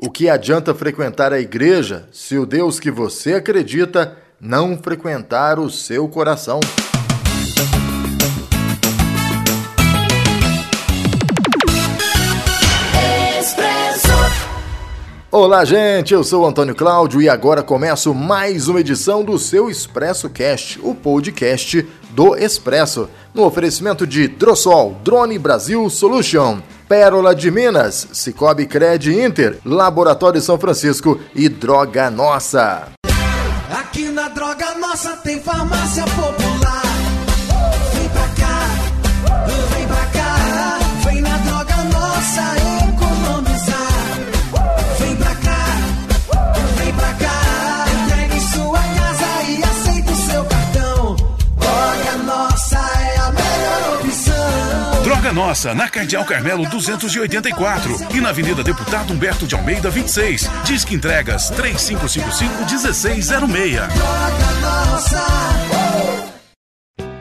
O que adianta frequentar a igreja se o Deus que você acredita não frequentar o seu coração? Olá, gente. Eu sou o Antônio Cláudio e agora começo mais uma edição do seu Expresso Cast, o podcast do Expresso, no oferecimento de Drossol, Drone Brasil Solution, Pérola de Minas, Cicobi Cred Inter, Laboratório São Francisco e Droga Nossa. Aqui na Droga Nossa tem farmácia popular. Droga Nossa, na Cardeal Carmelo 284 e na Avenida Deputado Humberto de Almeida 26. Disque entregas 3555-1606.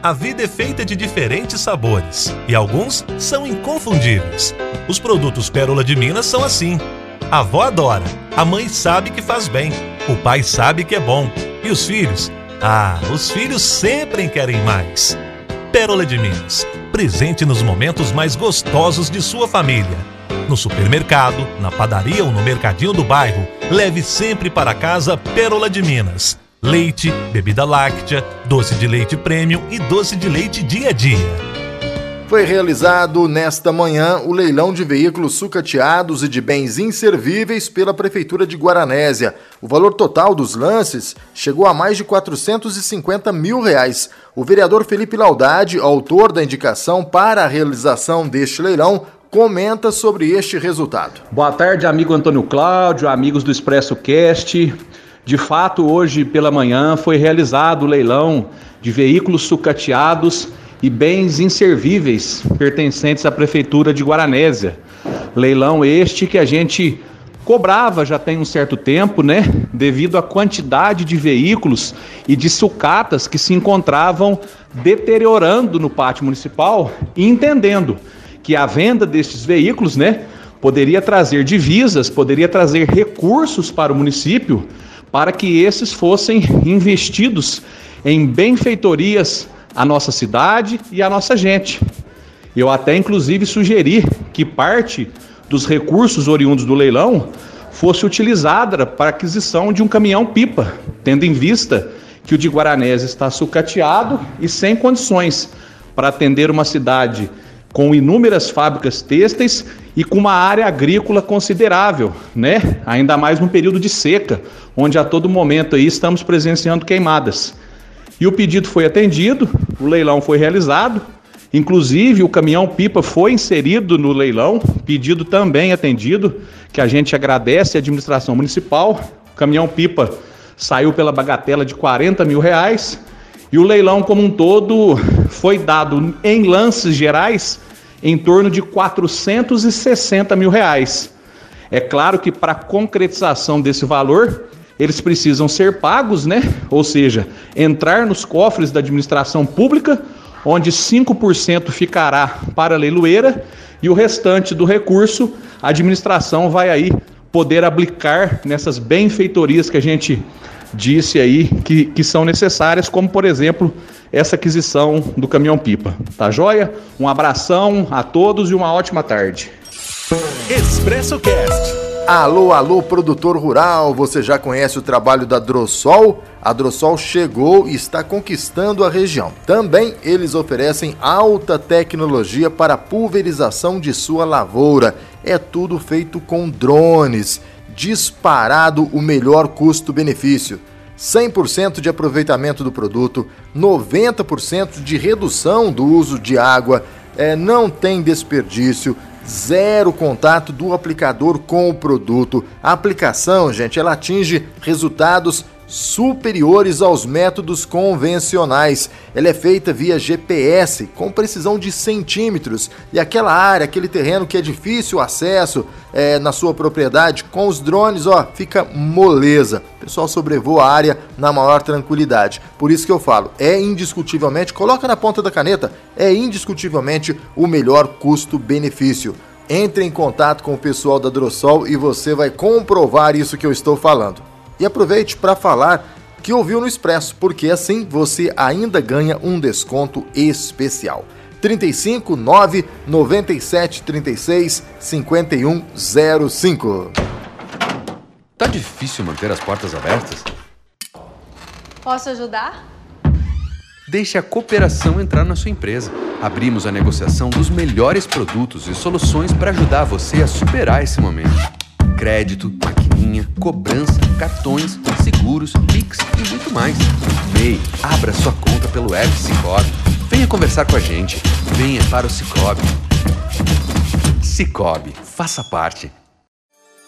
A vida é feita de diferentes sabores e alguns são inconfundíveis. Os produtos Pérola de Minas são assim. A avó adora, a mãe sabe que faz bem, o pai sabe que é bom e os filhos? Ah, os filhos sempre querem mais. Pérola de Minas presente nos momentos mais gostosos de sua família. No supermercado, na padaria ou no mercadinho do bairro, leve sempre para casa Pérola de Minas. Leite, bebida láctea, doce de leite premium e doce de leite dia a dia. Foi realizado nesta manhã o leilão de veículos sucateados e de bens inservíveis pela Prefeitura de Guaranésia. O valor total dos lances chegou a mais de 450 mil reais. O vereador Felipe Laudade, autor da indicação para a realização deste leilão, comenta sobre este resultado. Boa tarde, amigo Antônio Cláudio, amigos do Expresso Cast. De fato, hoje pela manhã foi realizado o leilão de veículos sucateados e bens inservíveis pertencentes à Prefeitura de Guaranésia. Leilão este que a gente cobrava já tem um certo tempo, né? Devido à quantidade de veículos e de sucatas que se encontravam deteriorando no pátio municipal e entendendo que a venda destes veículos, né, poderia trazer divisas, poderia trazer recursos para o município para que esses fossem investidos em benfeitorias a nossa cidade e a nossa gente. Eu até inclusive sugeri que parte dos recursos oriundos do leilão fosse utilizada para aquisição de um caminhão-pipa, tendo em vista que o de Guaranés está sucateado e sem condições para atender uma cidade com inúmeras fábricas têxteis e com uma área agrícola considerável, né? Ainda mais no período de seca, onde a todo momento aí estamos presenciando queimadas. E o pedido foi atendido, o leilão foi realizado, inclusive o caminhão-pipa foi inserido no leilão, pedido também atendido, que a gente agradece à administração municipal. O caminhão-pipa saiu pela bagatela de 40 mil reais e o leilão como um todo foi dado em lances gerais em torno de 460 mil reais. É claro que para concretização desse valor, eles precisam ser pagos, né? Ou seja, entrar nos cofres da administração pública, onde 5% ficará para a leiloeira e o restante do recurso a administração vai aí poder aplicar nessas benfeitorias que a gente disse aí que, que são necessárias, como por exemplo essa aquisição do caminhão-pipa. Tá joia? Um abração a todos e uma ótima tarde. Expresso Cast Alô, alô, produtor rural, você já conhece o trabalho da Drossol? A Drossol chegou e está conquistando a região. Também eles oferecem alta tecnologia para pulverização de sua lavoura. É tudo feito com drones. Disparado o melhor custo-benefício. 100% de aproveitamento do produto, 90% de redução do uso de água, é, não tem desperdício, zero contato do aplicador com o produto. A aplicação, gente, ela atinge resultados superiores aos métodos convencionais. Ela é feita via GPS, com precisão de centímetros, e aquela área, aquele terreno que é difícil acesso é, na sua propriedade, com os drones, ó, fica moleza. O pessoal sobrevoa a área na maior tranquilidade. Por isso que eu falo, é indiscutivelmente, coloca na ponta da caneta, é indiscutivelmente o melhor custo-benefício. Entre em contato com o pessoal da Drossol e você vai comprovar isso que eu estou falando. E aproveite para falar que ouviu no Expresso, porque assim você ainda ganha um desconto especial. 35 9 97 36 5105. Tá difícil manter as portas abertas? Posso ajudar? Deixe a cooperação entrar na sua empresa. Abrimos a negociação dos melhores produtos e soluções para ajudar você a superar esse momento. Crédito, cobrança, cartões, seguros, Pix e muito mais. MEI, abra sua conta pelo app Cicobi. Venha conversar com a gente. Venha para o Cicobi. Cicobi, faça parte.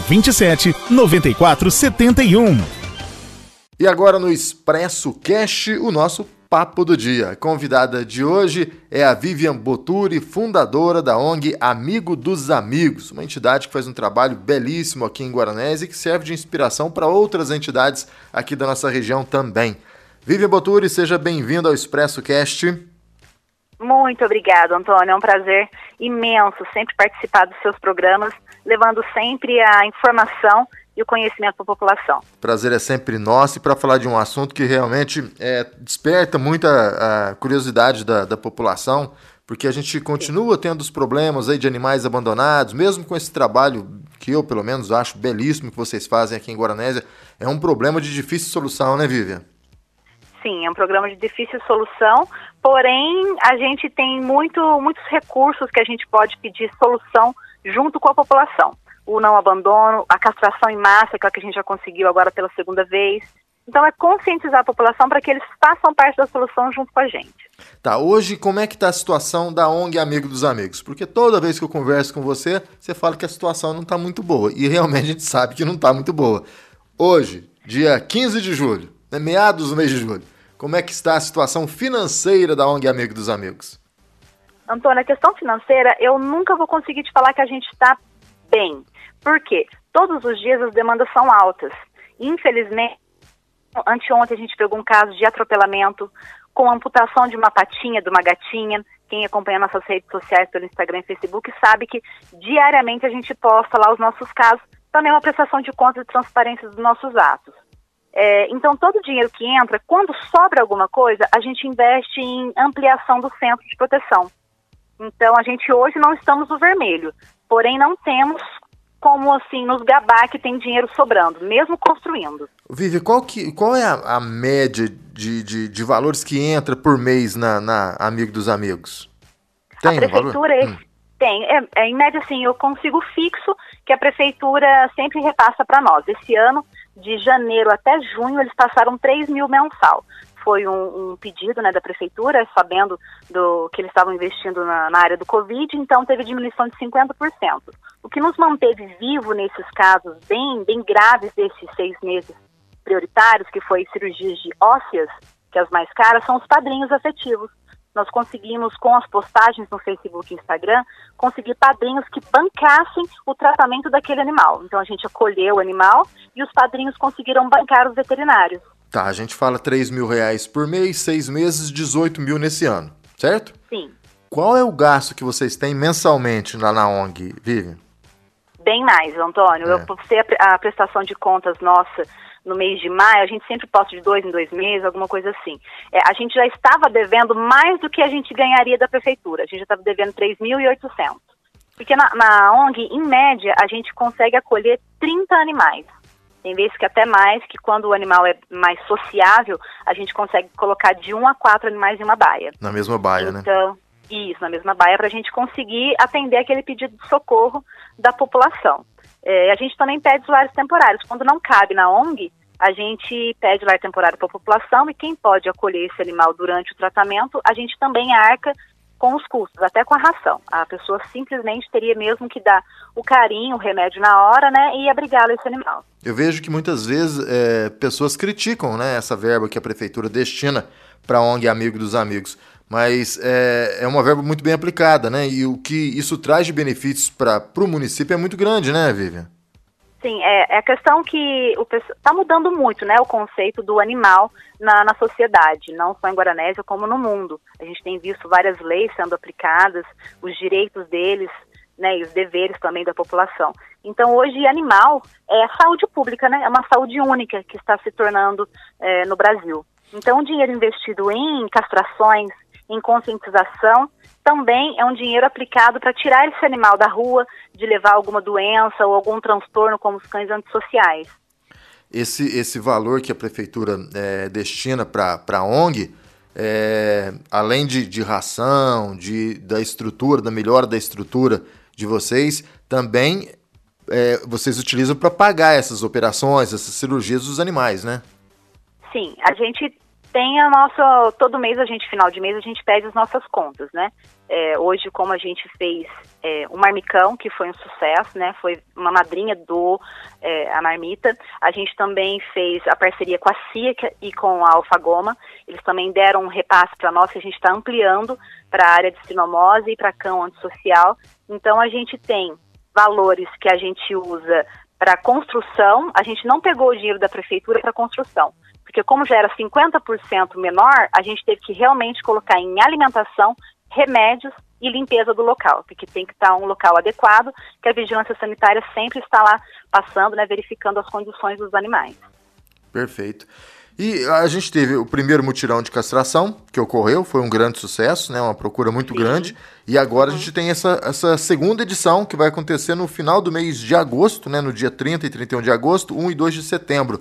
84 27 94 71. E agora no Expresso Cash, o nosso papo do dia. A convidada de hoje é a Vivian Boturi, fundadora da ONG Amigo dos Amigos, uma entidade que faz um trabalho belíssimo aqui em Guaranés e que serve de inspiração para outras entidades aqui da nossa região também. Vivian Boturi, seja bem-vinda ao Expresso Cast. Muito obrigado, Antônio. É um prazer imenso sempre participar dos seus programas, levando sempre a informação e o conhecimento para a população. Prazer é sempre nosso e para falar de um assunto que realmente é, desperta muita curiosidade da, da, população, porque a gente continua tendo os problemas aí de animais abandonados, mesmo com esse trabalho que eu, pelo menos, acho belíssimo que vocês fazem aqui em Guaranésia, é um problema de difícil solução, né, Vivian? Sim, é um programa de difícil solução, porém a gente tem muito, muitos recursos que a gente pode pedir solução junto com a população. O não abandono, a castração em massa, que é a que a gente já conseguiu agora pela segunda vez. Então é conscientizar a população para que eles façam parte da solução junto com a gente. Tá, hoje como é que está a situação da ONG Amigo dos Amigos? Porque toda vez que eu converso com você, você fala que a situação não está muito boa. E realmente a gente sabe que não está muito boa. Hoje, dia 15 de julho, né, meados do mês de julho, como é que está a situação financeira da ONG Amigo dos Amigos? Antônio, a questão financeira, eu nunca vou conseguir te falar que a gente está bem. Por quê? Todos os dias as demandas são altas. Infelizmente, anteontem a gente pegou um caso de atropelamento com amputação de uma patinha de uma gatinha. Quem acompanha nossas redes sociais pelo Instagram e Facebook sabe que diariamente a gente posta lá os nossos casos, também uma prestação de contas e transparência dos nossos atos. É, então, todo o dinheiro que entra, quando sobra alguma coisa, a gente investe em ampliação do centro de proteção. Então, a gente hoje não estamos no vermelho, porém não temos como assim nos gabar que tem dinheiro sobrando, mesmo construindo. Vivi, qual, que, qual é a, a média de, de, de, valores que entra por mês na, na Amigo dos Amigos? Tem a prefeitura é hum. tem, é, é, em média assim, eu consigo fixo que a prefeitura sempre repassa para nós. Esse ano de janeiro até junho, eles passaram 3 mil mensal. Foi um, um pedido né, da prefeitura, sabendo do que eles estavam investindo na, na, área do Covid, então teve diminuição de 50%. O que nos manteve vivo nesses casos bem, bem graves desses seis meses prioritários, que foi cirurgias de ósseas, que é as mais caras, são os padrinhos afetivos nós conseguimos, com as postagens no Facebook e Instagram, conseguir padrinhos que bancassem o tratamento daquele animal. Então a gente acolheu o animal e os padrinhos conseguiram bancar os veterinários. Tá, a gente fala 3 mil reais por mês, seis meses, 18 mil nesse ano, certo? Sim. Qual é o gasto que vocês têm mensalmente lá na ONG, Vivian? Bem mais, Antônio. É. Eu postei a, a prestação de contas nossa no mês de maio, a gente sempre posta de dois em dois meses, alguma coisa assim. É, a gente já estava devendo mais do que a gente ganharia da prefeitura. A gente já estava devendo 3.800. Porque na, na ONG, em média, a gente consegue acolher 30 animais. Tem vezes que até mais, que quando o animal é mais sociável, a gente consegue colocar de um a quatro animais em uma baia. Na mesma baia, então, né? Então, isso, na mesma baia, para a gente conseguir atender aquele pedido de socorro da população. É, a gente também pede lares temporários. Quando não cabe na ONG, a gente pede lar temporário para a população e quem pode acolher esse animal durante o tratamento, a gente também arca com os custos, até com a ração. A pessoa simplesmente teria mesmo que dar o carinho, o remédio na hora, né, e abrigá-lo esse animal. Eu vejo que muitas vezes é, pessoas criticam, né, essa verba que a prefeitura destina para a ONG Amigo dos Amigos, mas é, é, uma verba muito bem aplicada, né, e o que isso traz de benefícios para o município é muito grande, né, Vivian? Sim, é, é a questão que está mudando muito, né, o conceito do animal na, na sociedade, não só em Guaranésia como no mundo. A gente tem visto várias leis sendo aplicadas, os direitos deles, né, e os deveres também da população. Então, hoje, animal é saúde pública, né, é uma saúde única que está se tornando é, no Brasil. Então, o dinheiro investido em castrações, em conscientização, também é um dinheiro aplicado para tirar esse animal da rua, de levar alguma doença ou algum transtorno, como os cães antissociais. Esse, esse valor que a prefeitura é, destina para a ONG, é, além de, de ração, de, da estrutura, da melhora da estrutura de vocês, também é, vocês utilizam para pagar essas operações, essas cirurgias dos animais, né? Sim, a gente tem a nossa. Todo mês, a gente, final de mês, a gente pede as nossas contas, né? É, hoje, como a gente fez é, o Marmicão, que foi um sucesso, né? Foi uma madrinha do é, a Marmita. A gente também fez a parceria com a CIA e com a Alfagoma. Eles também deram um repasse para nós que a gente está ampliando para a área de sinomose e para cão antissocial. Então, a gente tem valores que a gente usa para construção. A gente não pegou o dinheiro da prefeitura para construção porque como já era 50% menor, a gente teve que realmente colocar em alimentação, remédios e limpeza do local, porque tem que estar um local adequado, que a vigilância sanitária sempre está lá passando, né, verificando as condições dos animais. Perfeito. E a gente teve o primeiro mutirão de castração que ocorreu, foi um grande sucesso, né? Uma procura muito Sim. grande. E agora uhum. a gente tem essa, essa segunda edição que vai acontecer no final do mês de agosto, né? No dia 30 e 31 de agosto, 1 e 2 de setembro.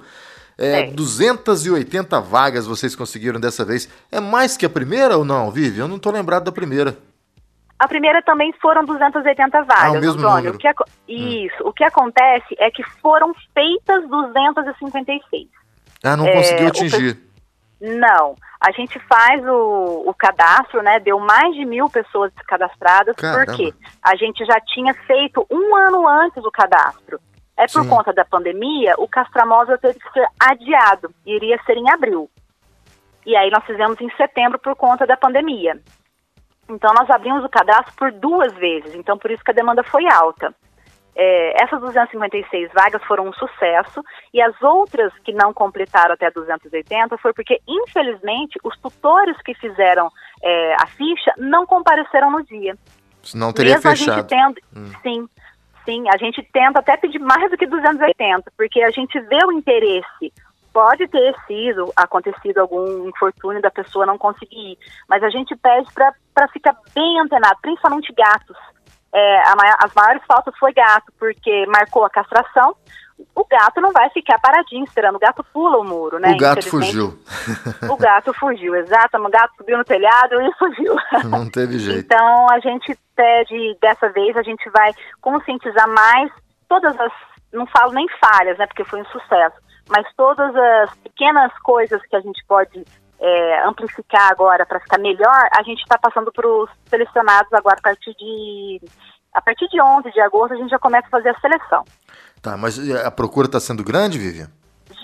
É, 280 vagas vocês conseguiram dessa vez. É mais que a primeira ou não, Vivi? Eu não estou lembrado da primeira. A primeira também foram 280 vagas, ah, o mesmo Antônio. O que, isso. Hum. O que acontece é que foram feitas 256. Ah, não é, conseguiu atingir. Não. A gente faz o, o, cadastro, né? Deu mais de mil pessoas cadastradas, Caramba. porque a gente já tinha feito um ano antes o cadastro. É por Sim. conta da pandemia, o Castramóvel teve que ser adiado, iria ser em abril. E aí nós fizemos em setembro por conta da pandemia. Então nós abrimos o cadastro por duas vezes, então por isso que a demanda foi alta. É, essas 256 vagas foram um sucesso e as outras que não completaram até 280 foi porque, infelizmente, os tutores que fizeram é, a ficha não compareceram no dia. Não teria Mesmo fechado. A gente tendo, hum. Sim, sim, a gente tenta até pedir mais do que 280, porque a gente vê o interesse. Pode ter sido acontecido algum infortúnio da pessoa não conseguir ir, mas a gente pede para ficar bem antenado, principalmente gatos. É, maior, as maiores faltas foi gato, porque marcou a castração, o gato não vai ficar paradinho esperando. O gato pula o muro, né? O gato fugiu. O gato fugiu, exato. O gato subiu no telhado e fugiu. Não teve jeito. Então a gente pede, dessa vez, a gente vai conscientizar mais todas as. Não falo nem falhas, né? Porque foi um sucesso. Mas todas as pequenas coisas que a gente pode é, amplificar agora para ficar melhor, a gente está passando para os selecionados agora a partir de a partir de 11 de agosto a gente já começa a fazer a seleção. Tá, mas a procura está sendo grande, Vivian?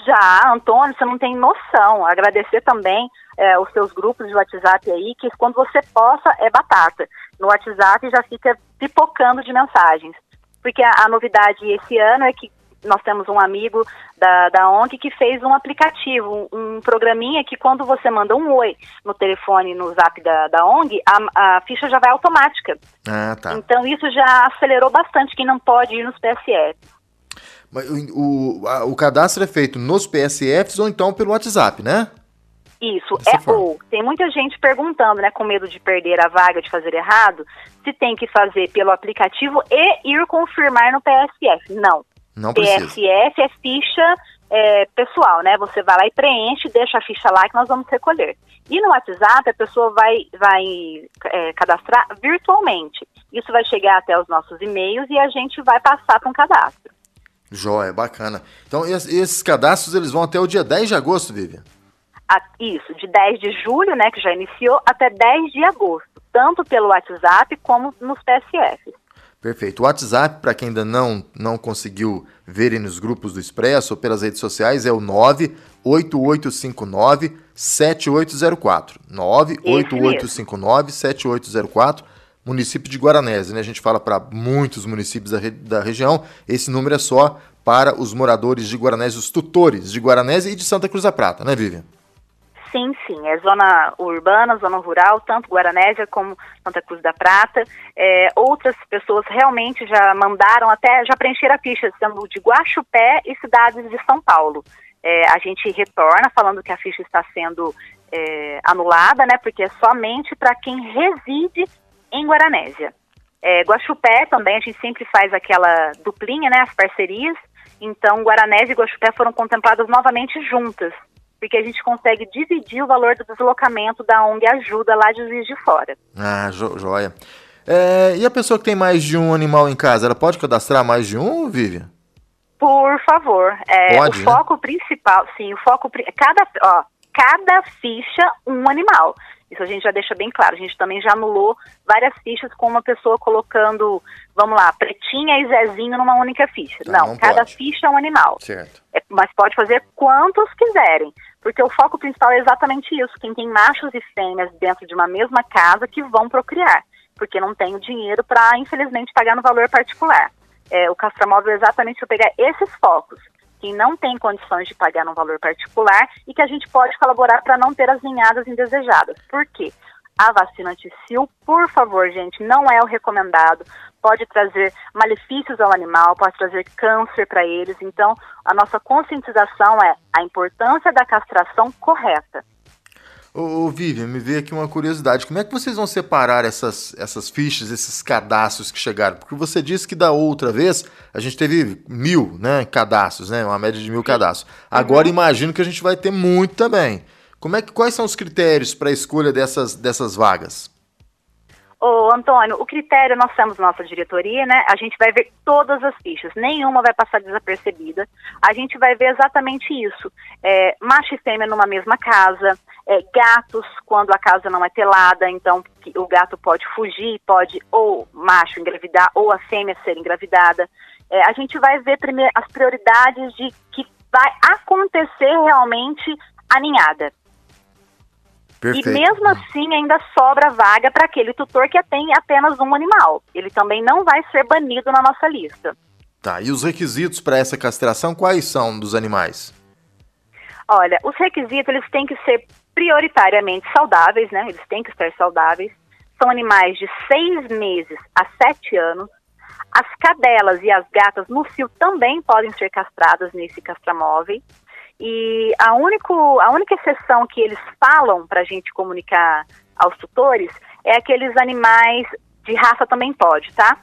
Já, Antônio, você não tem noção. Agradecer também é, os seus grupos de WhatsApp aí, que quando você possa é batata. No WhatsApp já fica pipocando de mensagens. Porque a, a novidade esse ano é que nós temos um amigo da, da ONG que fez um aplicativo, um, um, programinha que quando você manda um oi no telefone, no zap da, da ONG, a, a ficha já vai automática. Ah, tá. Então isso já acelerou bastante quem não pode ir nos PSF. Mas o, o, a, o cadastro é feito nos PSFs ou então pelo WhatsApp, né? Isso, Dessa é forma. ou. Tem muita gente perguntando, né, com medo de perder a vaga, de fazer errado, se tem que fazer pelo aplicativo e ir confirmar no PSF. Não. Não precisa. PSF é ficha é, pessoal, né? Você vai lá e preenche, deixa a ficha lá que nós vamos recolher. E no WhatsApp a pessoa vai, vai é, cadastrar virtualmente. Isso vai chegar até os nossos e-mails e a gente vai passar para um cadastro. Joia, bacana. Então, esses cadastros eles vão até o dia 10 de agosto, Vivian? Isso, de 10 de julho, né, que já iniciou, até 10 de agosto. tanto pelo WhatsApp como nos PSFs. Perfeito. O WhatsApp, para quem ainda não, não conseguiu ver nos grupos do Expresso ou pelas redes sociais, é o 98859 7804. 98859 7804, município de Guaranese, né? A gente fala para muitos municípios da, re da região, esse número é só para os moradores de Guaranese, os tutores de Guaranese e de Santa Cruz da Prata, né, Vivian? Sim, sim. É zona urbana, zona rural, tanto Guaranésia como Santa Cruz da Prata. É, outras pessoas realmente já mandaram, até já preencheram a ficha, sendo de Guaxupé e cidades de São Paulo. É, a gente retorna falando que a ficha está sendo é, anulada, né? Porque é somente para quem reside em Guaranésia. É, Guaxupé também, a gente sempre faz aquela duplinha, né? As parcerias. Então, Guaranésia e Guaxupé foram contempladas novamente juntas porque a gente consegue dividir o valor do deslocamento da ONG Ajuda lá de Juiz de Fora. Ah, jo joia. É, e a pessoa que tem mais de um animal em casa, ela pode cadastrar mais de um, Vivian? Por favor. É, pode, o né? foco principal, sim, o foco... Cada, ó, cada ficha, um animal. Isso a gente já deixa bem claro. A gente também já anulou várias fichas com uma pessoa colocando, vamos lá, pretinha e Zezinho numa única ficha. Ah, não, não cada pode. ficha é um animal. Certo. É, mas pode fazer quantos quiserem. Porque o foco principal é exatamente isso. Quem tem machos e fêmeas dentro de uma mesma casa que vão procriar. Porque não tem o dinheiro para, infelizmente, pagar no valor particular. É, o castramóvel é exatamente para pegar esses focos não tem condições de pagar num valor particular e que a gente pode colaborar para não ter as ninhadas indesejadas. Por quê? A vacina anticil, por favor, gente, não é o recomendado. Pode trazer malefícios ao animal, pode trazer câncer para eles. Então, a nossa conscientização é a importância da castração correta. Ô, ô Vivian, me veio aqui uma curiosidade. Como é que vocês vão separar essas, essas fichas, esses cadastros que chegaram? Porque você disse que da outra vez a gente teve mil né, cadastros, né? Uma média de mil cadastros. Agora uhum. imagino que a gente vai ter muito também. Como é que, quais são os critérios para a escolha dessas, dessas vagas? Ô, Antônio, o critério nós temos nossa diretoria, né? A gente vai ver todas as fichas, nenhuma vai passar desapercebida. A gente vai ver exatamente isso: é, macho e fêmea numa mesma casa, é, gatos quando a casa não é telada, então o gato pode fugir, pode ou macho engravidar ou a fêmea ser engravidada. É, a gente vai ver primeiro as prioridades de que vai acontecer realmente a ninhada. Perfeito. E mesmo assim ainda sobra vaga para aquele tutor que tem apenas um animal. Ele também não vai ser banido na nossa lista. Tá, e os requisitos para essa castração quais são dos animais? Olha, os requisitos eles têm que ser prioritariamente saudáveis, né? Eles têm que estar saudáveis. São animais de seis meses a sete anos. As cadelas e as gatas no cio também podem ser castradas nesse castramóvel. E a, único, a única exceção que eles falam para a gente comunicar aos tutores é aqueles animais de raça também pode, tá?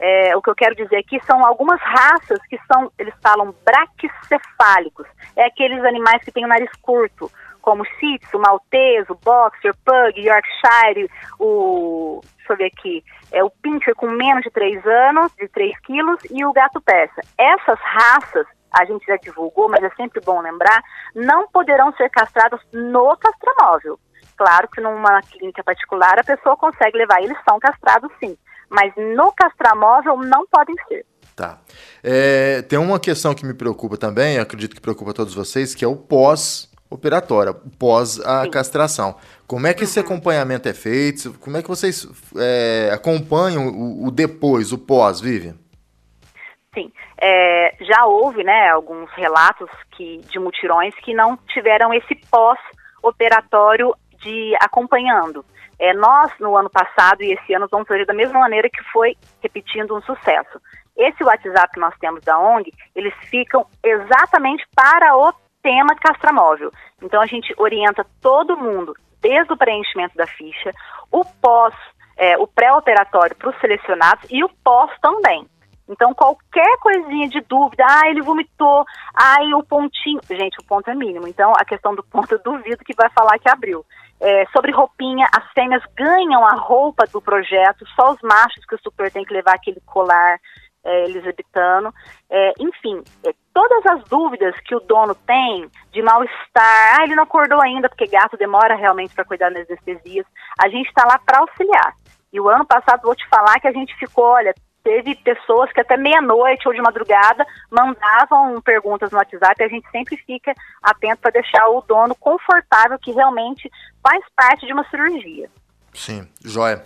É, o que eu quero dizer aqui são algumas raças que são, eles falam braquicefálicos, é aqueles animais que têm o nariz curto, como Shih Tzu, Maltese, Boxer, Pug, Yorkshire, o, deixa eu ver aqui, é o Pinscher com menos de 3 anos, de 3 quilos, e o gato peça. Essas raças, a gente já divulgou, mas é sempre bom lembrar, não poderão ser castrados no castramóvel. Claro que numa clínica particular a pessoa consegue levar, eles são castrados sim, mas no castramóvel não podem ser. Tá. É, tem uma questão que me preocupa também, acredito que preocupa todos vocês, que é o pós-operatório, pós a Sim. castração. Como é que esse uhum. acompanhamento é feito? Como é que vocês é, acompanham o, o, depois, o pós, Vivian? Sim, é, já houve né, alguns relatos que, de mutirões que não tiveram esse pós-operatório de acompanhando. É, nós, no ano passado e esse ano, vamos fazer da mesma maneira que foi repetindo um sucesso. Esse WhatsApp que nós temos da ONG, eles ficam exatamente para o tema castramóvel. Então a gente orienta todo mundo, desde o preenchimento da ficha, o pós, é, o pré-operatório para os selecionados e o pós também. Então, qualquer coisinha de dúvida, ah, ele vomitou, ai, o pontinho. Gente, o ponto é mínimo. Então, a questão do ponto eu duvido que vai falar que abriu. É, sobre roupinha, as fêmeas ganham a roupa do projeto, só os machos que o super tem que levar aquele colar é, elisabetano. É, enfim, é, todas as dúvidas que o dono tem de mal-estar, ah, ele não acordou ainda, porque gato demora realmente para cuidar das anestesias, a gente está lá para auxiliar. E o ano passado, vou te falar que a gente ficou, olha, teve pessoas que até meia-noite ou de madrugada mandavam perguntas no WhatsApp a gente sempre fica atento para deixar o dono confortável, que realmente faz parte de uma cirurgia. Sim, joia.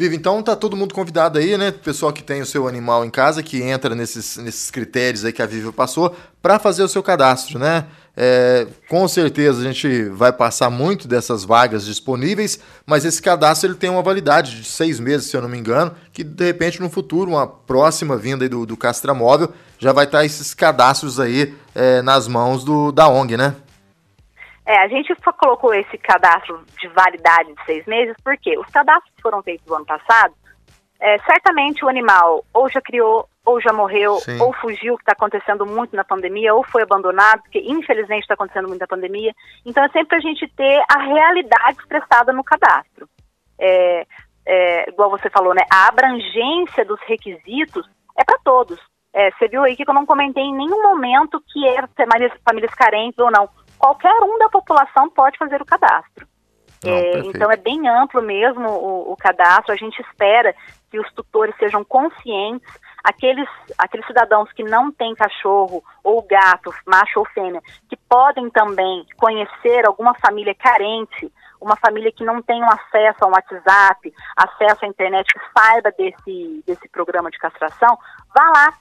Vivi, então tá todo mundo convidado aí, né? Pessoal que tem o seu animal em casa, que entra nesses, nesses critérios aí que a Vivi passou, para fazer o seu cadastro, né? É, com certeza a gente vai passar muito dessas vagas disponíveis, mas esse cadastro ele tem uma validade de seis meses, se eu não me engano, que de repente no futuro, uma próxima vinda do, do Castramóvel, já vai estar esses cadastros aí é, nas mãos do, da ONG, né? É, a gente colocou esse cadastro de validade de seis meses porque os cadastros que foram feitos no ano passado, é, certamente o animal ou já criou, ou já morreu, Sim. ou fugiu, que está acontecendo muito na pandemia, ou foi abandonado, porque infelizmente está acontecendo muito na pandemia. Então é sempre a gente ter a realidade expressada no cadastro. É, é, igual você falou, né? A abrangência dos requisitos é para todos. É, você viu aí que eu não comentei em nenhum momento que é famílias, famílias carentes ou não qualquer um da população pode fazer o cadastro. Não, é, então é bem amplo mesmo o, o, cadastro. A gente espera que os tutores sejam conscientes, aqueles, aqueles cidadãos que não têm cachorro ou gato, macho ou fêmea, que podem também conhecer alguma família carente, uma família que não tem um acesso ao WhatsApp, acesso à internet, que saiba desse, desse programa de castração, vá lá,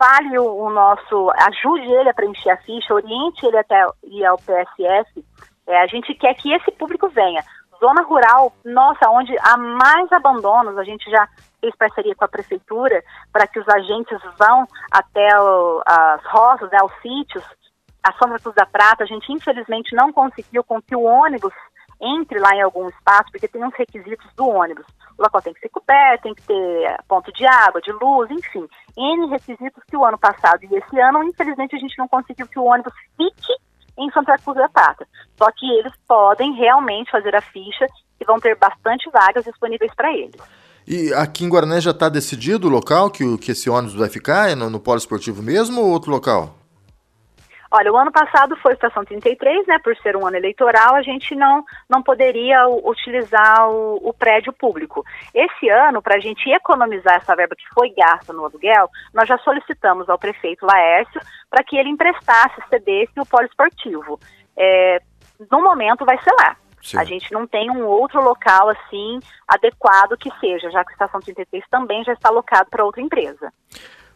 fale o, o, nosso, ajude ele a preencher a ficha, oriente ele até ir ao PSF. É, a gente quer que esse público venha. Zona rural, nossa, onde há mais abandonos, a gente já fez parceria com a prefeitura para que os agentes vão até o, as roças, né, os sítios. A São Cruz da Prata, a gente infelizmente não conseguiu com que o ônibus entre lá em algum espaço, porque tem uns requisitos do ônibus. O local tem que ser coberto, tem que ter ponto de água, de luz, enfim. N requisitos que o ano passado e esse ano, infelizmente, a gente não conseguiu que o ônibus fique em Santa Cruz da Prata. Só que eles podem realmente fazer a ficha e vão ter bastante vagas disponíveis para eles. E aqui em Guarané já está decidido o local que, que esse ônibus vai ficar? É no, no polo esportivo mesmo ou outro local? Olha, o ano passado foi estação 33, né? Por ser um ano eleitoral, a gente não, não poderia utilizar o, o prédio público. Esse ano, para a gente economizar essa verba que foi gasta no aluguel, nós já solicitamos ao prefeito Laércio para que ele emprestasse, cedesse o poliesportivo. É, no momento vai ser lá. Sim. A gente não tem um outro local assim adequado que seja, já que a estação 33 também já está alocado para outra empresa.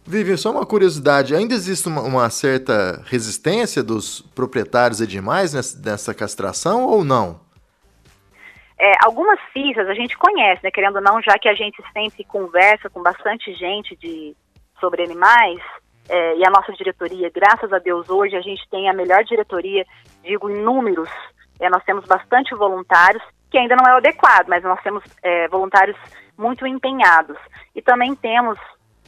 Vivian, só uma curiosidade, ainda existe uma, uma, certa resistência dos proprietários de animais nessa, nessa castração ou não? É, algumas fichas a gente conhece, né, querendo ou não, já que a gente sempre conversa com bastante gente de, sobre animais, é, e a nossa diretoria, graças a Deus, hoje a gente tem a melhor diretoria, digo em números, é, nós temos bastante voluntários, que ainda não é o adequado, mas nós temos é, voluntários muito empenhados. E também temos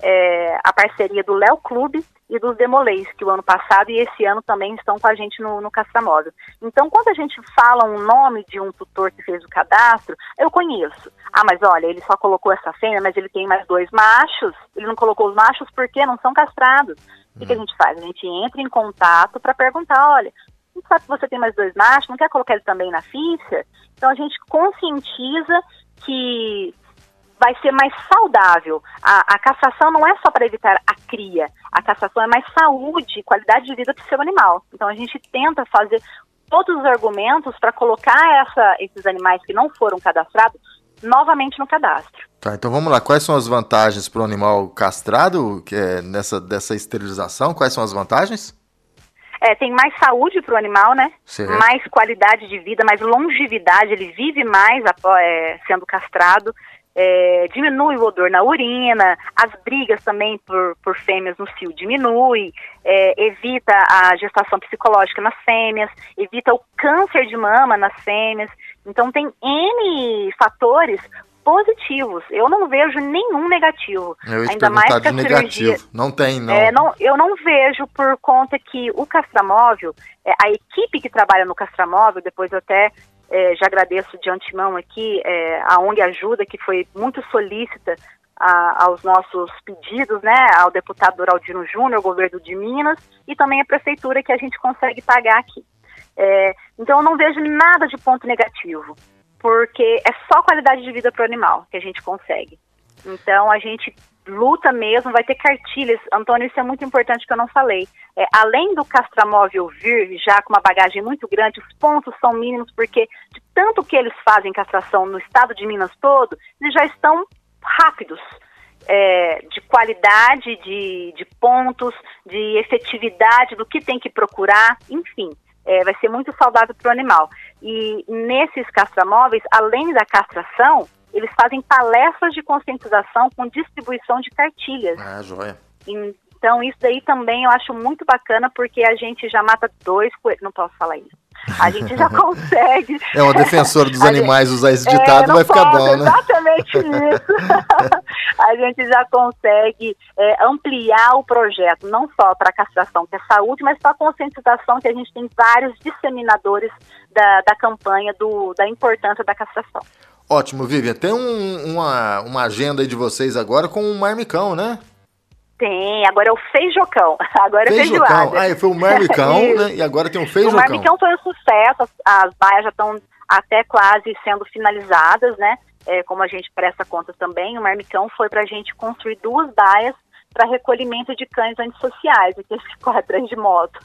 é, a parceria do Léo Clube e dos Demolês, que o ano passado e esse ano também estão com a gente no, no Castramóvel. Então, quando a gente fala um nome de um tutor que fez o cadastro, eu conheço. Ah, mas olha, ele só colocou essa fêmea, mas ele tem mais dois machos. Ele não colocou os machos porque não são castrados. O que, a gente faz? A gente entra em contato para perguntar, olha, não sabe que você tem mais dois machos, não quer colocar ele também na ficha? Então a gente conscientiza que vai ser mais saudável. A, a castração não é só para evitar a cria, a castração é mais saúde, qualidade de vida para o seu animal. Então a gente tenta fazer todos os argumentos para colocar essa, esses animais que não foram cadastrados novamente no cadastro. Tá, então vamos lá. Quais são as vantagens para o animal castrado que é nessa dessa esterilização? Quais são as vantagens? É, tem mais saúde para o animal, né? Certo. Mais qualidade de vida, mais longevidade. Ele vive mais é, sendo castrado é, diminui o odor na urina, as brigas também por, por fêmeas no cio diminui, é, evita a gestação psicológica nas fêmeas, evita o câncer de mama nas fêmeas. Então tem N fatores positivos. Eu não vejo nenhum negativo. Eu Ainda mais que a negativo. Cirurgia, não tem, não. É, não. Eu não vejo por conta que o castramóvel, é, a equipe que trabalha no castramóvel, depois eu até é, já agradeço de antemão aqui é, a ONG Ajuda, que foi muito solícita a, aos nossos pedidos, né, ao deputado Doraldino Júnior, governo de Minas, e também a prefeitura que a gente consegue pagar aqui. É, então eu não vejo nada de ponto negativo, porque é só qualidade de vida para o animal que a gente consegue. Então a gente luta mesmo, vai ter cartilhas. Antônio, isso é muito importante que eu não falei. É, além do castramóvel vir já com uma bagagem muito grande, os pontos são mínimos, porque de tanto que eles fazem castração no estado de Minas todo, eles já estão rápidos. É, de qualidade, de, de pontos, de efetividade do que tem que procurar, enfim, é, vai ser muito saudável para o animal. E nesses castramóveis, além da castração, eles fazem palestras de conscientização com distribuição de cartilhas. Ah, joia. Então, isso daí também eu acho muito bacana, porque a gente já mata dois coelhos. Não posso falar isso. A gente já consegue. É uma defensora dos animais usar esse é, ditado, é, vai ficar bom, né? Exatamente isso. a gente já consegue é, ampliar o projeto, não só para a castração, que é saúde, mas para a conscientização, que a gente tem vários disseminadores da, da campanha do, da importância da castração. Ótimo, Vivian. Tem um, uma, uma agenda aí de vocês agora com o um marmicão, né? Tem, agora é o feijocão. Agora feijocão. é feijoada. Ah, foi o marmicão, né? E agora tem um feijocão. O marmicão foi um sucesso, as, as baias já estão até quase sendo finalizadas, né? É, como a gente presta conta também, o marmicão foi para a gente construir duas baias para recolhimento de cães antissociais, aqueles que correm atrás de moto.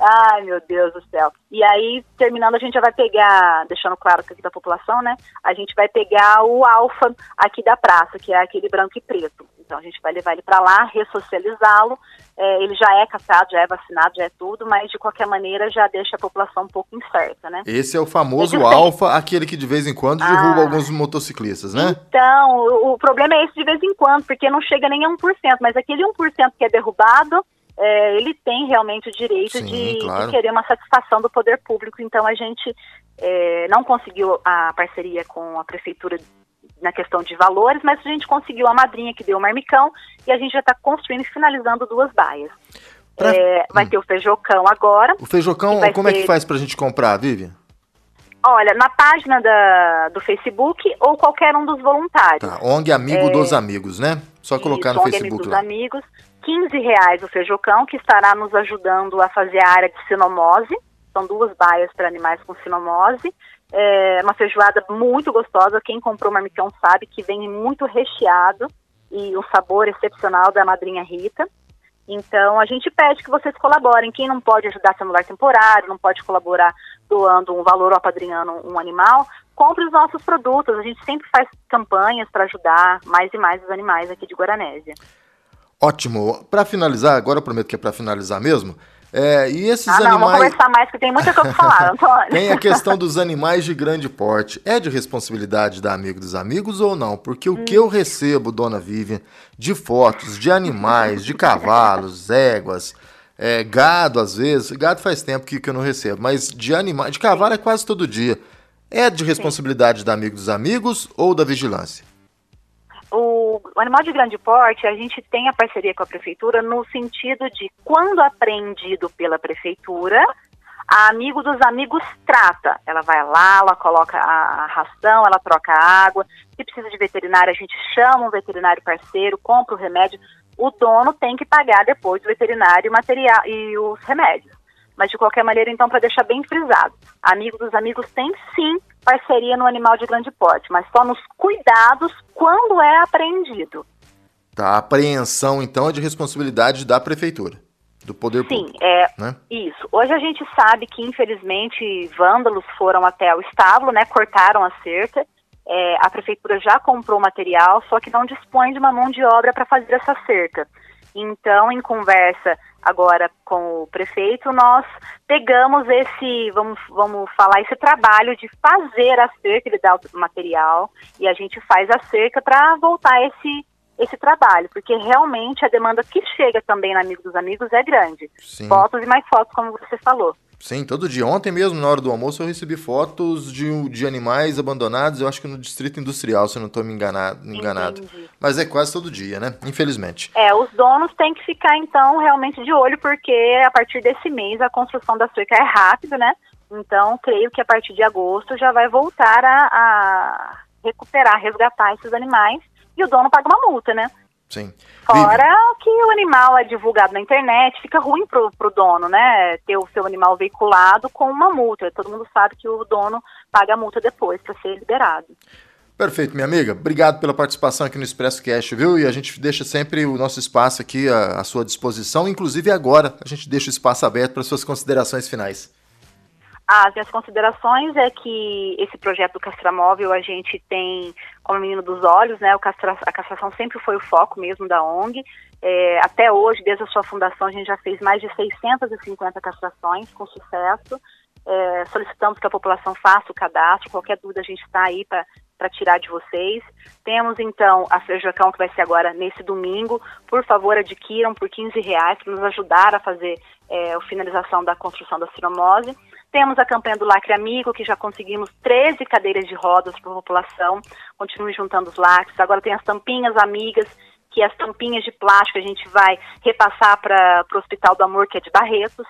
Ai, meu Deus do céu. E aí, terminando, a gente já vai pegar, deixando claro que aqui da população, né? A gente vai pegar o alfa aqui da praça, que é aquele branco e preto. Então a gente vai levar ele para lá, ressocializá-lo. É, ele já é castrado, já é vacinado, já é tudo, mas de qualquer maneira já deixa a população um pouco incerta, né? Esse é o famoso alfa, aquele que de vez em quando derruba ah, alguns motociclistas, né? Então, o, o, problema é esse de vez em quando, porque não chega nem a 1%, mas aquele 1% que é derrubado, é, ele tem realmente o direito Sim, de, claro. de, querer uma satisfação do poder público. Então a gente é, não conseguiu a parceria com a prefeitura na questão de valores, mas a gente conseguiu a madrinha que deu o marmicão e a gente já está construindo e finalizando duas baias. Pra... É, vai hum. ter o feijocão agora. O feijocão, como ser... é que faz para a gente comprar, Vivian? Olha, na página da, do Facebook ou qualquer um dos voluntários. Tá, ONG Amigo é... dos Amigos, né? Só colocar Isso, no ONG Facebook. Amigo dos Amigos. 15 reais o feijocão, que estará nos ajudando a fazer a área de sinomose. São duas baias para animais com sinomose. É uma feijoada muito gostosa. Quem comprou marmicão sabe que vem muito recheado e um sabor excepcional da madrinha Rita. Então, a gente pede que vocês colaborem. Quem não pode ajudar seu celular temporário, não pode colaborar doando um valor ou apadrinhando um animal, compre os nossos produtos. A gente sempre faz campanhas para ajudar mais e mais os animais aqui de Guaranésia. Ótimo. Para finalizar, agora eu prometo que é para finalizar mesmo. É, e esses ah, não, animais. Vamos conversar mais, que tem muita coisa para falar, Antônio. tem a questão dos animais de grande porte. É de responsabilidade da Amigo dos Amigos ou não? Porque o hum. que eu recebo, dona Vivian, de fotos de animais, de cavalos, éguas, é, gado às vezes, gado faz tempo que, que eu não recebo, mas de animais, de cavalo é quase todo dia. É de responsabilidade Sim. da Amigo dos Amigos ou da vigilância? O, animal de grande porte, a gente tem a parceria com a prefeitura no sentido de, quando apreendido pela prefeitura, a amigo dos amigos trata. Ela vai lá, ela coloca a, ração, ela troca a água. Se precisa de veterinário, a gente chama um veterinário parceiro, compra o remédio. O dono tem que pagar depois o veterinário material e os remédios. Mas de qualquer maneira, então, para deixar bem frisado, amigo dos amigos tem sim parceria no animal de grande porte, mas só nos cuidados quando é apreendido. Tá, a apreensão, então, é de responsabilidade da prefeitura, do poder Sim, público. Sim, é né? isso. Hoje a gente sabe que, infelizmente, vândalos foram até o estábulo, né, cortaram a cerca, é, a prefeitura já comprou material, só que não dispõe de uma mão de obra para fazer essa cerca. Então, em conversa agora com o prefeito, nós pegamos esse, vamos, vamos falar, esse trabalho de fazer a cerca, ele dá o material e a gente faz a cerca para voltar esse esse trabalho, porque realmente a demanda que chega também no Amigo dos Amigos é grande. Sim. Fotos e mais fotos, como você falou. Sim, todo dia. Ontem mesmo, na hora do almoço, eu recebi fotos de, de animais abandonados, eu acho que no Distrito Industrial, se eu não estou me enganado, enganado. Mas é quase todo dia, né? Infelizmente. É, os donos têm que ficar, então, realmente de olho, porque a partir desse mês a construção da cerca é rápida, né? Então, creio que a partir de agosto já vai voltar a, a recuperar, resgatar esses animais e o dono paga uma multa, né? Sim. Fora Vive. que o animal é divulgado na internet, fica ruim pro, pro dono, né? Ter o seu animal veiculado com uma multa. Todo mundo sabe que o dono paga a multa depois para ser liberado. Perfeito, minha amiga. Obrigado pela participação aqui no Expresso Cash, viu? E a gente deixa sempre o nosso espaço aqui à, à sua disposição, inclusive agora a gente deixa o espaço aberto para suas considerações finais. As minhas considerações é que esse projeto do castramóvel a gente tem como menino dos olhos, né? Castra, a castração sempre foi o foco mesmo da ONG. É, até hoje, desde a sua fundação, a gente já fez mais de 650 castrações com sucesso. É, solicitamos que a população faça o cadastro. Qualquer dúvida, a gente está aí para para tirar de vocês. Temos então a Feijacão que vai ser agora nesse domingo. Por favor, adquiram por 15 reais para nos ajudar a fazer é, a finalização da construção da ciromose. Temos a campanha do Lacre Amigo, que já conseguimos 13 cadeiras de rodas para a população. Continue juntando os lacres. Agora tem as tampinhas amigas, que as tampinhas de plástico a gente vai repassar para o Hospital do Amor, que é de Barretos.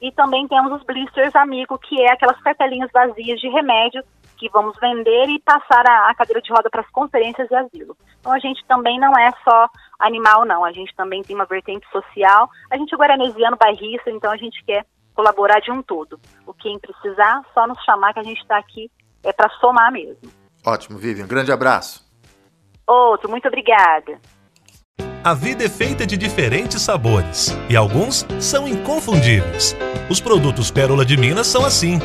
E também temos os blisters amigo, que é aquelas cartelinhas vazias de remédio que vamos vender e passar a, a cadeira de roda para as conferências e asilo. Então a gente também não é só animal, não. A gente também tem uma vertente social. A gente é guaranesiano, bairrista, então a gente quer colaborar de um todo. O quem precisar, só nos chamar que a gente está aqui é para somar mesmo. Ótimo, Vivian. Grande abraço. Outro, muito obrigada. A vida é feita de diferentes sabores e alguns são inconfundíveis. Os produtos Pérola de Minas são assim.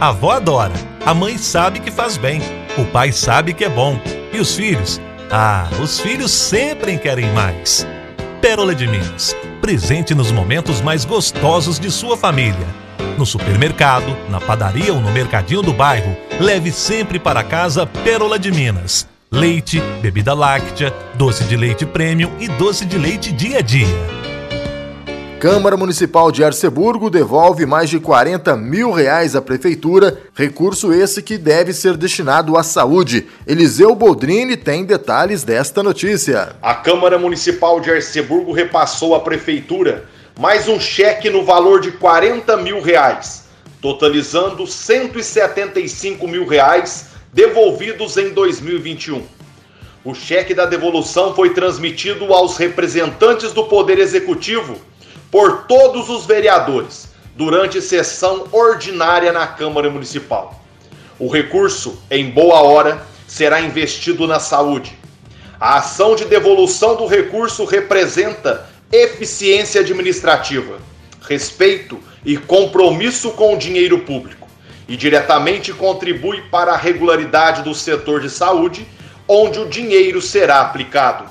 A avó adora, a mãe sabe que faz bem, o pai sabe que é bom. E os filhos? Ah, os filhos sempre querem mais. Pérola de Minas, presente nos momentos mais gostosos de sua família. No supermercado, na padaria ou no mercadinho do bairro, leve sempre para casa Pérola de Minas. Leite, bebida láctea, doce de leite premium e doce de leite dia a dia. Câmara Municipal de Arceburgo devolve mais de 40 mil reais à Prefeitura, recurso esse que deve ser destinado à saúde. Eliseu Boldrini tem detalhes desta notícia. A Câmara Municipal de Arceburgo repassou à Prefeitura mais um cheque no valor de 40 mil reais, totalizando 175 mil reais devolvidos em 2021. O cheque da devolução foi transmitido aos representantes do Poder Executivo por todos os vereadores durante sessão ordinária na Câmara Municipal. O recurso, em boa hora, será investido na saúde. A ação de devolução do recurso representa eficiência administrativa, respeito e compromisso com o dinheiro público e diretamente contribui para a regularidade do setor de saúde, onde o dinheiro será aplicado.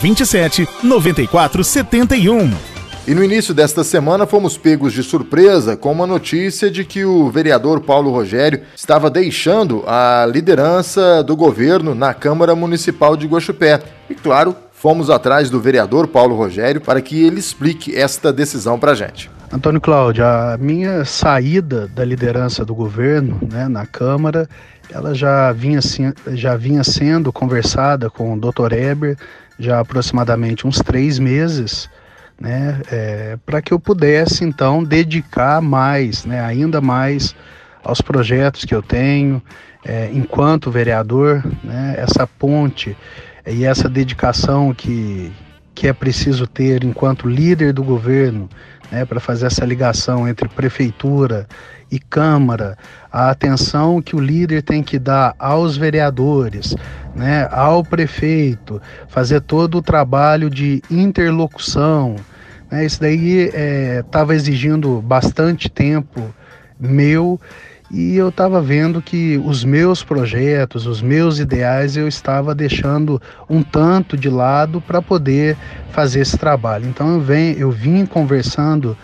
27 94 71. E no início desta semana fomos pegos de surpresa com uma notícia de que o vereador Paulo Rogério estava deixando a liderança do governo na Câmara Municipal de Guaxupé. E claro, fomos atrás do vereador Paulo Rogério para que ele explique esta decisão para a gente. Antônio Cláudio, a minha saída da liderança do governo né, na Câmara, ela já vinha, já vinha sendo conversada com o Dr. Eber já aproximadamente uns três meses, né, é, para que eu pudesse então dedicar mais, né, ainda mais aos projetos que eu tenho é, enquanto vereador, né, essa ponte e essa dedicação que, que é preciso ter enquanto líder do governo, né, para fazer essa ligação entre prefeitura e Câmara, a atenção que o líder tem que dar aos vereadores, né, ao prefeito, fazer todo o trabalho de interlocução. Né, isso daí estava é, exigindo bastante tempo meu e eu estava vendo que os meus projetos, os meus ideais, eu estava deixando um tanto de lado para poder fazer esse trabalho. Então eu, venho, eu vim conversando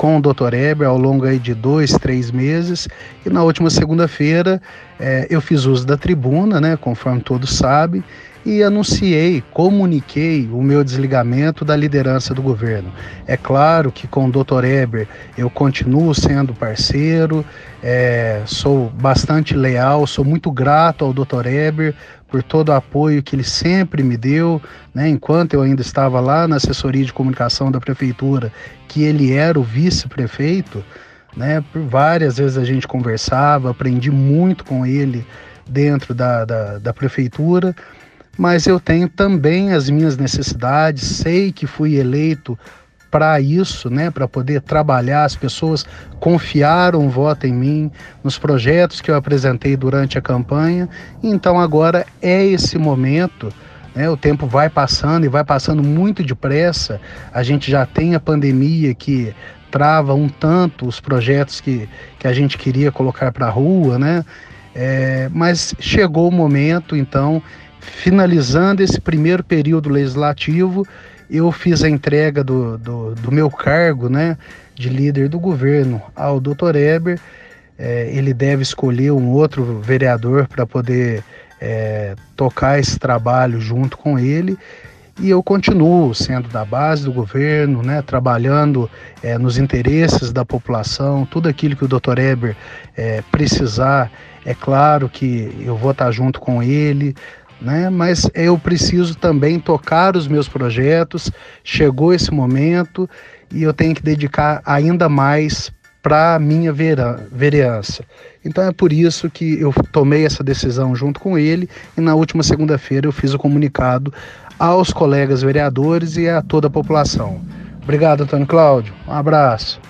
com o Dr. Eber ao longo aí de dois, três meses. E na última segunda-feira é, eu fiz uso da tribuna, né, conforme todos sabem, e anunciei, comuniquei o meu desligamento da liderança do governo. É claro que com o Dr. Eber eu continuo sendo parceiro, é, sou bastante leal, sou muito grato ao Dr. Eber por todo o apoio que ele sempre me deu, né, enquanto eu ainda estava lá na assessoria de comunicação da prefeitura, que ele era o vice-prefeito. Né, por várias vezes a gente conversava, aprendi muito com ele dentro da, da, da prefeitura mas eu tenho também as minhas necessidades, sei que fui eleito para isso, né, para poder trabalhar. As pessoas confiaram o voto em mim, nos projetos que eu apresentei durante a campanha. Então agora é esse momento. Né, o tempo vai passando e vai passando muito depressa. A gente já tem a pandemia que trava um tanto os projetos que, que a gente queria colocar para a rua, né? É, mas chegou o momento, então, finalizando esse primeiro período legislativo, eu fiz a entrega do, do, do meu cargo né, de líder do governo ao Dr. Eber. É, ele deve escolher um outro vereador para poder é, tocar esse trabalho junto com ele. E eu continuo sendo da base do governo, né, trabalhando é, nos interesses da população, tudo aquilo que o Dr. Eber é, precisar, é claro que eu vou estar junto com ele, né? Mas eu preciso também tocar os meus projetos. Chegou esse momento e eu tenho que dedicar ainda mais para minha vereança. Então é por isso que eu tomei essa decisão junto com ele e na última segunda-feira eu fiz o comunicado aos colegas vereadores e a toda a população. Obrigado, Antônio Cláudio. Um abraço.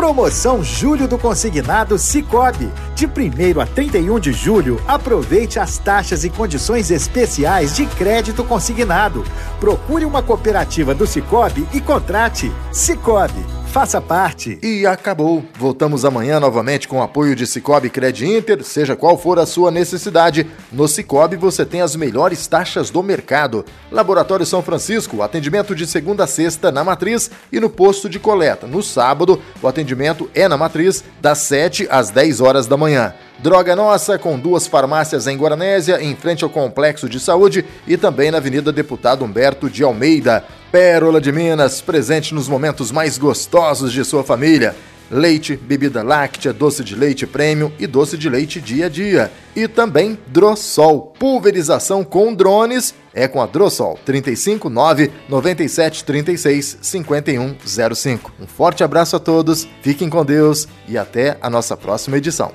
Promoção Julho do Consignado Cicobi. De 1 a 31 de julho, aproveite as taxas e condições especiais de crédito consignado. Procure uma cooperativa do Cicobi e contrate. Cicobi Faça parte. E acabou. Voltamos amanhã novamente com o apoio de Cicobi Cred Inter. Seja qual for a sua necessidade, no Cicobi você tem as melhores taxas do mercado. Laboratório São Francisco, atendimento de segunda a sexta na matriz e no posto de coleta. No sábado, o atendimento é na matriz das 7 às 10 horas da manhã. Droga Nossa, com duas farmácias em Guaranésia, em frente ao Complexo de Saúde e também na Avenida Deputado Humberto de Almeida. Pérola de Minas, presente nos momentos mais gostosos de sua família. Leite, bebida láctea, doce de leite prêmio e doce de leite dia a dia. E também Drossol, pulverização com drones, é com a Drossol 359 97 36 5105. Um forte abraço a todos, fiquem com Deus e até a nossa próxima edição.